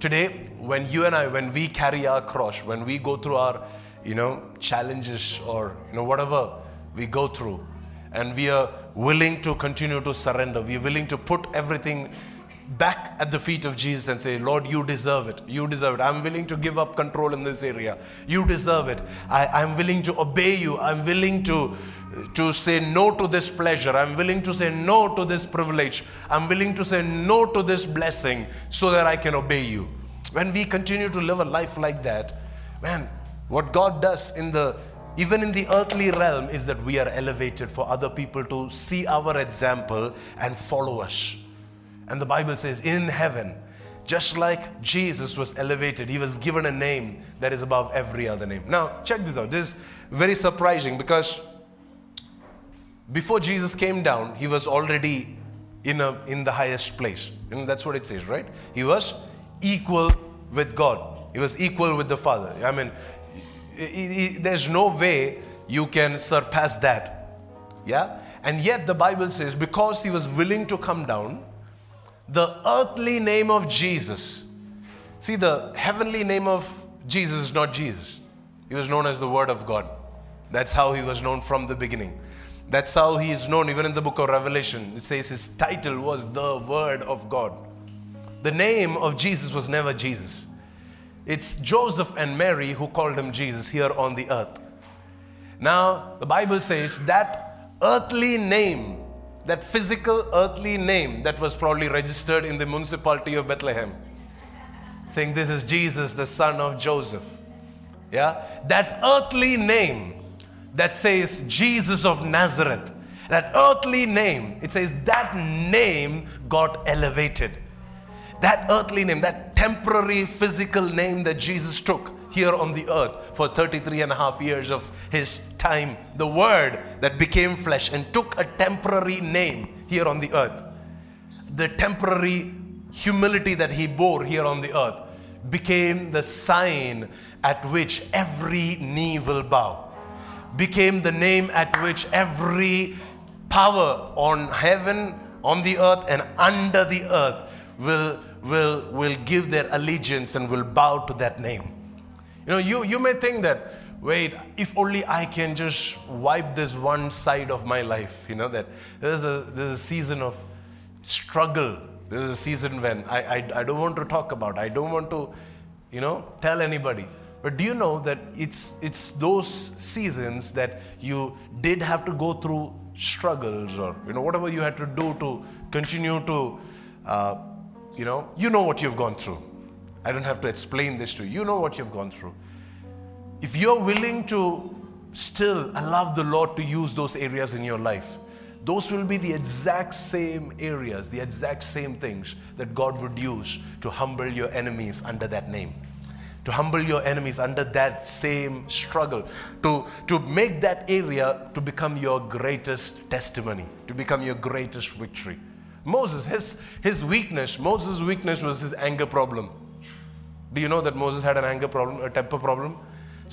Today, when you and I, when we carry our cross, when we go through our, you know, challenges or, you know, whatever we go through, and we are willing to continue to surrender, we're willing to put everything back at the feet of Jesus and say, Lord, you deserve it. You deserve it. I'm willing to give up control in this area. You deserve it. I, I'm willing to obey you. I'm willing to, to say no to this pleasure. I'm willing to say no to this privilege. I'm willing to say no to this blessing so that I can obey you. When we continue to live a life like that, man, what God does in the even in the earthly realm is that we are elevated for other people to see our example and follow us. And the Bible says, in heaven, just like Jesus was elevated, he was given a name that is above every other name. Now, check this out. This is very surprising because before Jesus came down, he was already in, a, in the highest place. And that's what it says, right? He was equal with God, he was equal with the Father. I mean, he, he, there's no way you can surpass that. Yeah? And yet the Bible says, because he was willing to come down, the earthly name of Jesus. See, the heavenly name of Jesus is not Jesus. He was known as the Word of God. That's how he was known from the beginning. That's how he is known even in the book of Revelation. It says his title was the Word of God. The name of Jesus was never Jesus. It's Joseph and Mary who called him Jesus here on the earth. Now, the Bible says that earthly name that physical earthly name that was probably registered in the municipality of Bethlehem, saying, This is Jesus, the son of Joseph. Yeah? That earthly name that says Jesus of Nazareth, that earthly name, it says that name got elevated. That earthly name, that temporary physical name that Jesus took here on the earth for 33 and a half years of his time. The Word that became flesh and took a temporary name here on the earth. The temporary humility that he bore here on the earth became the sign at which every knee will bow, became the name at which every power on heaven, on the earth, and under the earth will, will, will give their allegiance and will bow to that name. You know, you, you may think that, wait, if only I can just wipe this one side of my life, you know, that there's a, there's a season of struggle. There's a season when I, I, I don't want to talk about, I don't want to, you know, tell anybody. But do you know that it's, it's those seasons that you did have to go through struggles or, you know, whatever you had to do to continue to, uh, you know, you know what you've gone through. I don't have to explain this to you. You know what you've gone through. If you're willing to still allow the Lord to use those areas in your life, those will be the exact same areas, the exact same things that God would use to humble your enemies under that name. To humble your enemies under that same struggle, to, to make that area to become your greatest testimony, to become your greatest victory. Moses, his, his weakness, Moses' weakness was his anger problem. Do you know that Moses had an anger problem, a temper problem?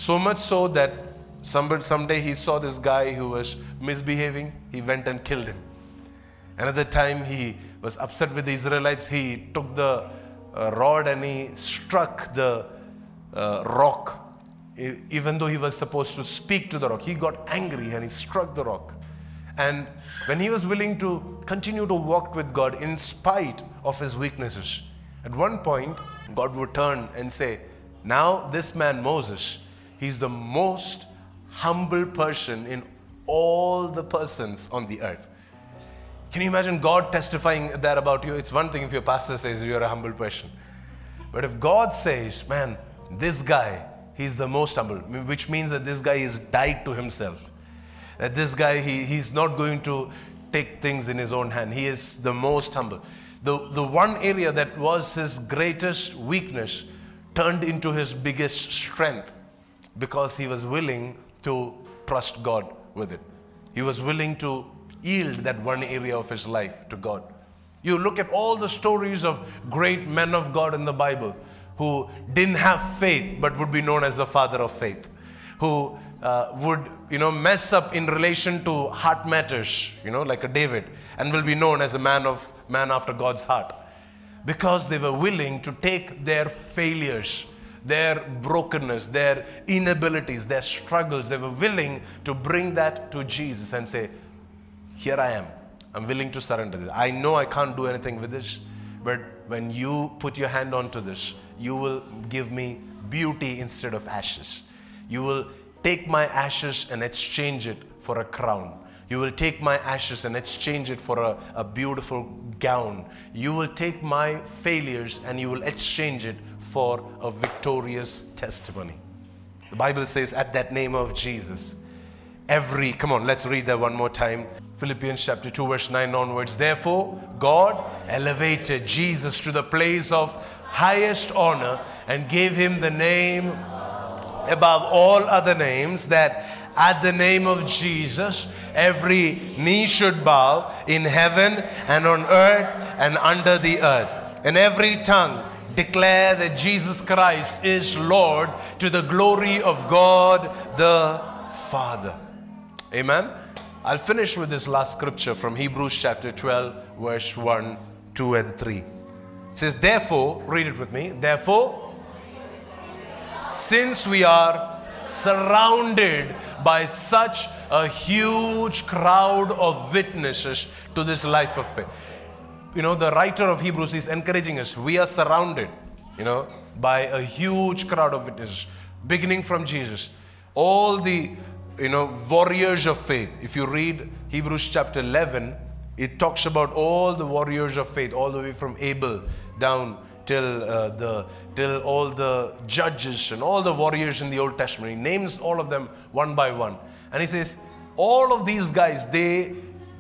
So much so that somebody, someday he saw this guy who was misbehaving, he went and killed him. Another time he was upset with the Israelites, he took the uh, rod and he struck the uh, rock, even though he was supposed to speak to the rock. He got angry and he struck the rock. And when he was willing to continue to walk with God in spite of his weaknesses, at one point God would turn and say, Now, this man, Moses, he's the most humble person in all the persons on the earth. Can you imagine God testifying that about you? It's one thing if your pastor says you're a humble person. But if God says, man, this guy, he's the most humble, which means that this guy is died to himself. That this guy, he, he's not going to take things in his own hand. He is the most humble. The, the one area that was his greatest weakness turned into his biggest strength because he was willing to trust God with it. He was willing to yield that one area of his life to God. You look at all the stories of great men of God in the Bible who didn't have faith but would be known as the father of faith, who uh, would you know mess up in relation to heart matters, you know, like a David, and will be known as a man of man after God's heart, because they were willing to take their failures, their brokenness, their inabilities, their struggles. They were willing to bring that to Jesus and say, "Here I am. I'm willing to surrender this. I know I can't do anything with this, but when you put your hand onto this, you will give me beauty instead of ashes. You will take my ashes and exchange it for a crown. You will take my ashes and exchange it for a, a beautiful gown. You will take my failures and you will exchange it for a victorious testimony. The Bible says, at that name of Jesus, every, come on, let's read that one more time. Philippians chapter 2, verse 9 onwards. Therefore, God elevated Jesus to the place of highest honor and gave him the name above all other names, that at the name of Jesus, every knee should bow in heaven and on earth and under the earth, and every tongue declare that Jesus Christ is Lord to the glory of God the Father. Amen. I'll finish with this last scripture from Hebrews chapter 12, verse 1, 2, and 3. It says, Therefore, read it with me. Therefore, since we are surrounded by such a huge crowd of witnesses to this life of faith. You know, the writer of Hebrews is encouraging us. We are surrounded, you know, by a huge crowd of witnesses, beginning from Jesus. All the, you know, warriors of faith. If you read Hebrews chapter 11, it talks about all the warriors of faith, all the way from Abel down till uh, the till all the judges and all the warriors in the Old Testament. He names all of them one by one, and he says all of these guys they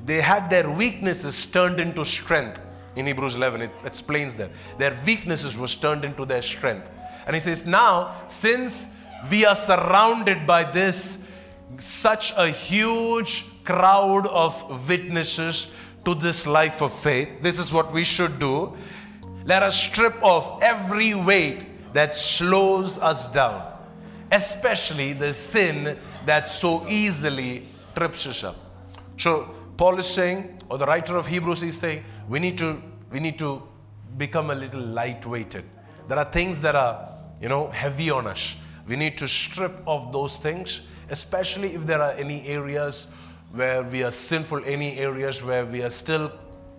they had their weaknesses turned into strength. In Hebrews 11, it explains that their weaknesses was turned into their strength, and he says now since we are surrounded by this such a huge crowd of witnesses to this life of faith. This is what we should do. Let us strip off every weight that slows us down, especially the sin that so easily trips us up. So Paul is saying, or the writer of Hebrews is saying, we need to we need to become a little lightweighted. There are things that are, you know, heavy on us. We need to strip off those things, especially if there are any areas where we are sinful, any areas where we are still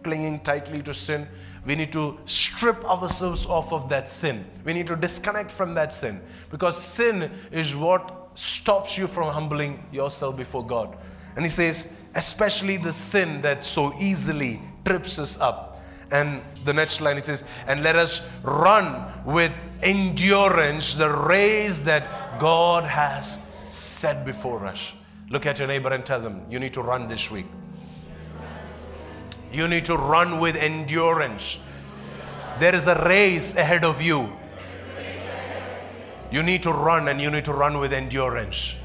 clinging tightly to sin we need to strip ourselves off of that sin. We need to disconnect from that sin because sin is what stops you from humbling yourself before God. And he says, especially the sin that so easily trips us up. And the next line it says, and let us run with endurance the race that God has set before us. Look at your neighbor and tell them, you need to run this week. You need to run with endurance. There is a race ahead of you. You need to run and you need to run with endurance.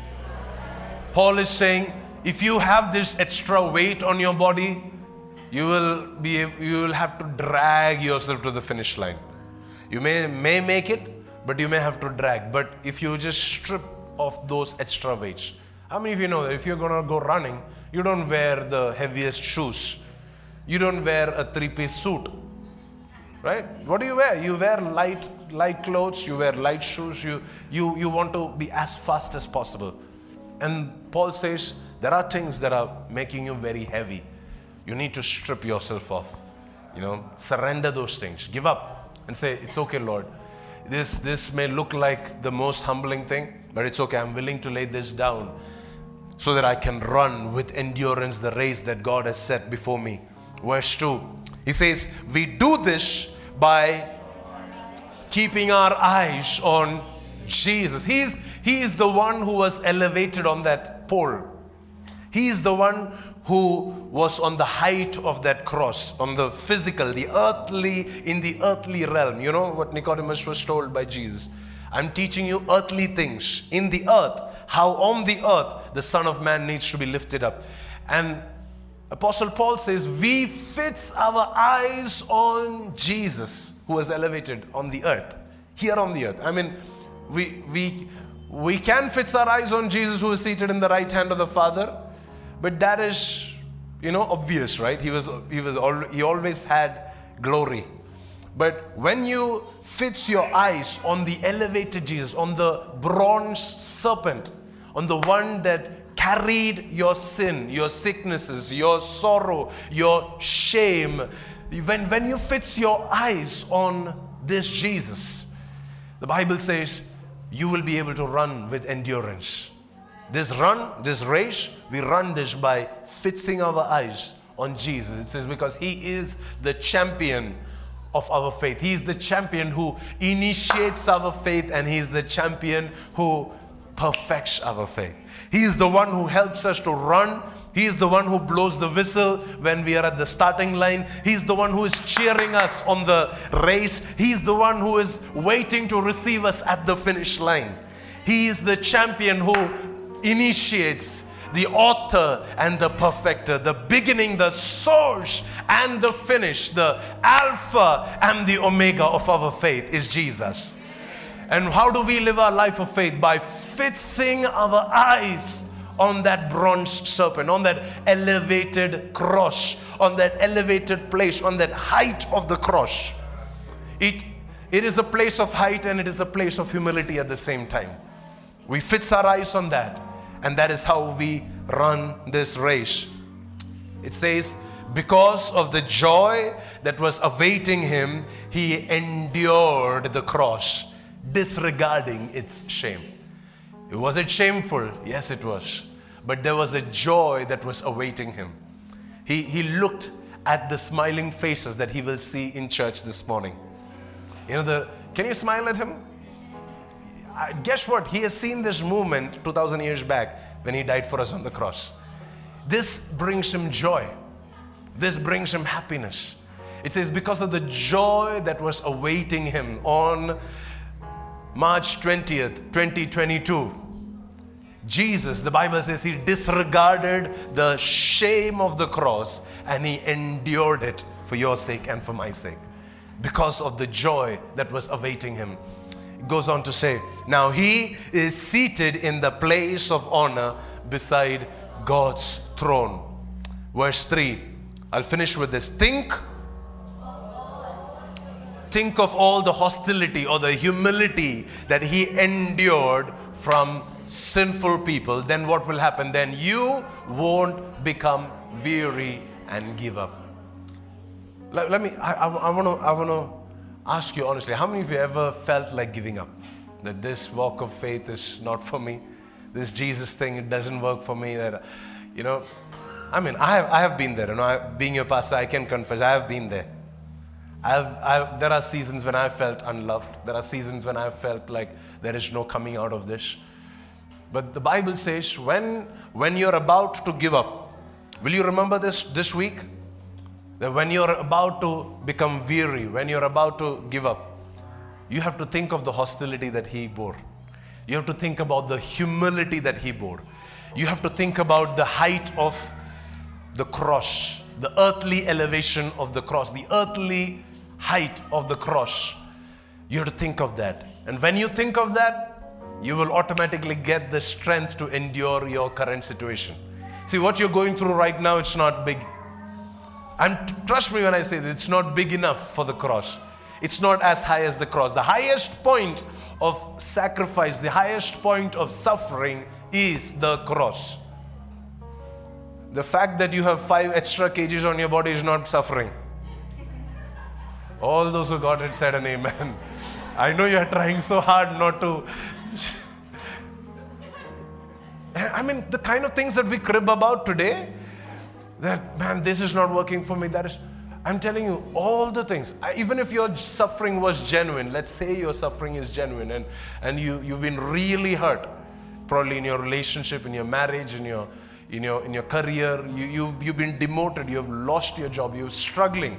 Paul is saying if you have this extra weight on your body, you will be you will have to drag yourself to the finish line. You may may make it, but you may have to drag. But if you just strip off those extra weights, how many of you know that if you're gonna go running, you don't wear the heaviest shoes you don't wear a three piece suit. Right? What do you wear? You wear light, light clothes, you wear light shoes, you, you, you want to be as fast as possible. And Paul says there are things that are making you very heavy. You need to strip yourself off. You know, surrender those things. Give up and say, It's okay, Lord. This, this may look like the most humbling thing, but it's okay. I'm willing to lay this down so that I can run with endurance the race that God has set before me. Verse 2, he says, We do this by keeping our eyes on Jesus. He is, he is the one who was elevated on that pole. He is the one who was on the height of that cross, on the physical, the earthly, in the earthly realm. You know what Nicodemus was told by Jesus? I'm teaching you earthly things in the earth, how on the earth the Son of Man needs to be lifted up. And Apostle Paul says, We fix our eyes on Jesus, who was elevated on the earth, here on the earth. I mean, we, we, we can fix our eyes on Jesus, who is seated in the right hand of the Father, but that is, you know, obvious, right? He was, he was, he always had glory. But when you fix your eyes on the elevated Jesus, on the bronze serpent, on the one that carried your sin, your sicknesses, your sorrow, your shame, when, when you fix your eyes on this Jesus, the Bible says you will be able to run with endurance. This run, this race, we run this by fixing our eyes on Jesus. It says because He is the champion of our faith. He is the champion who initiates our faith and He is the champion who perfects our faith. He is the one who helps us to run. He is the one who blows the whistle when we are at the starting line. He is the one who is cheering us on the race. He is the one who is waiting to receive us at the finish line. He is the champion who initiates the author and the perfecter, the beginning, the source, and the finish, the alpha and the omega of our faith is Jesus. And how do we live our life of faith? By fixing our eyes on that bronze serpent, on that elevated cross, on that elevated place, on that height of the cross. It, it is a place of height and it is a place of humility at the same time. We fix our eyes on that, and that is how we run this race. It says, because of the joy that was awaiting him, he endured the cross, disregarding its shame. Was it shameful? Yes, it was. But there was a joy that was awaiting him. He, he looked at the smiling faces that he will see in church this morning. You know, the, can you smile at him? Guess what? He has seen this movement 2000 years back when he died for us on the cross. This brings him joy. This brings him happiness. It says, because of the joy that was awaiting him on March 20th, 2022, Jesus, the Bible says, he disregarded the shame of the cross and he endured it for your sake and for my sake because of the joy that was awaiting him. Goes on to say, Now he is seated in the place of honor beside God's throne. Verse 3, I'll finish with this. Think think of all the hostility or the humility that he endured from sinful people, then what will happen? Then you won't become weary and give up. Let, let me, I, I, I want to I wanna ask you honestly, how many of you ever felt like giving up? That this walk of faith is not for me? This Jesus thing, it doesn't work for me. That, you know, I mean, I have, I have been there. You know, I, being your pastor, I can confess, I have been there. I've, I've, there are seasons when I felt unloved. There are seasons when I felt like there is no coming out of this. But the Bible says when, when you're about to give up, will you remember this this week? That when you're about to become weary, when you're about to give up, you have to think of the hostility that he bore. You have to think about the humility that he bore. You have to think about the height of the cross, the earthly elevation of the cross, the earthly height of the cross. You have to think of that. And when you think of that, you will automatically get the strength to endure your current situation. See, what you're going through right now, it's not big. And trust me when I say that it's not big enough for the cross. It's not as high as the cross. The highest point of sacrifice, the highest point of suffering is the cross. The fact that you have five extra kgs on your body is not suffering. All those who got it said an amen. I know you're trying so hard not to. I mean, the kind of things that we crib about today, that, man, this is not working for me, that is. I'm telling you, all the things, even if your suffering was genuine, let's say your suffering is genuine and, and you, you've been really hurt, probably in your relationship, in your marriage, in your, in your, in your career, you, you've, you've been demoted, you've lost your job, you're struggling.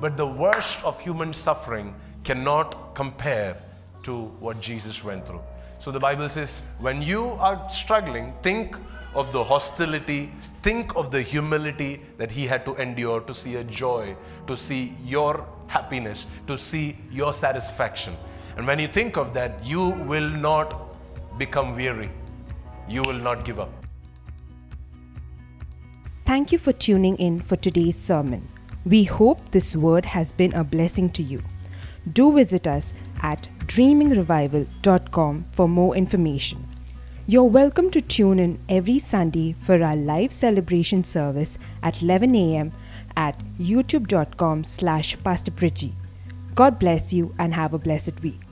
But the worst of human suffering cannot compare to what Jesus went through. So the Bible says, when you are struggling, think of the hostility, think of the humility that he had to endure to see a joy, to see your happiness, to see your satisfaction. And when you think of that, you will not become weary. You will not give up. Thank you for tuning in for today's sermon. We hope this word has been a blessing to you. Do visit us at dreamingrevival.com for more information. You're welcome to tune in every Sunday for our live celebration service at 11 a.m. at youtube.com slash Pastor God bless you and have a blessed week.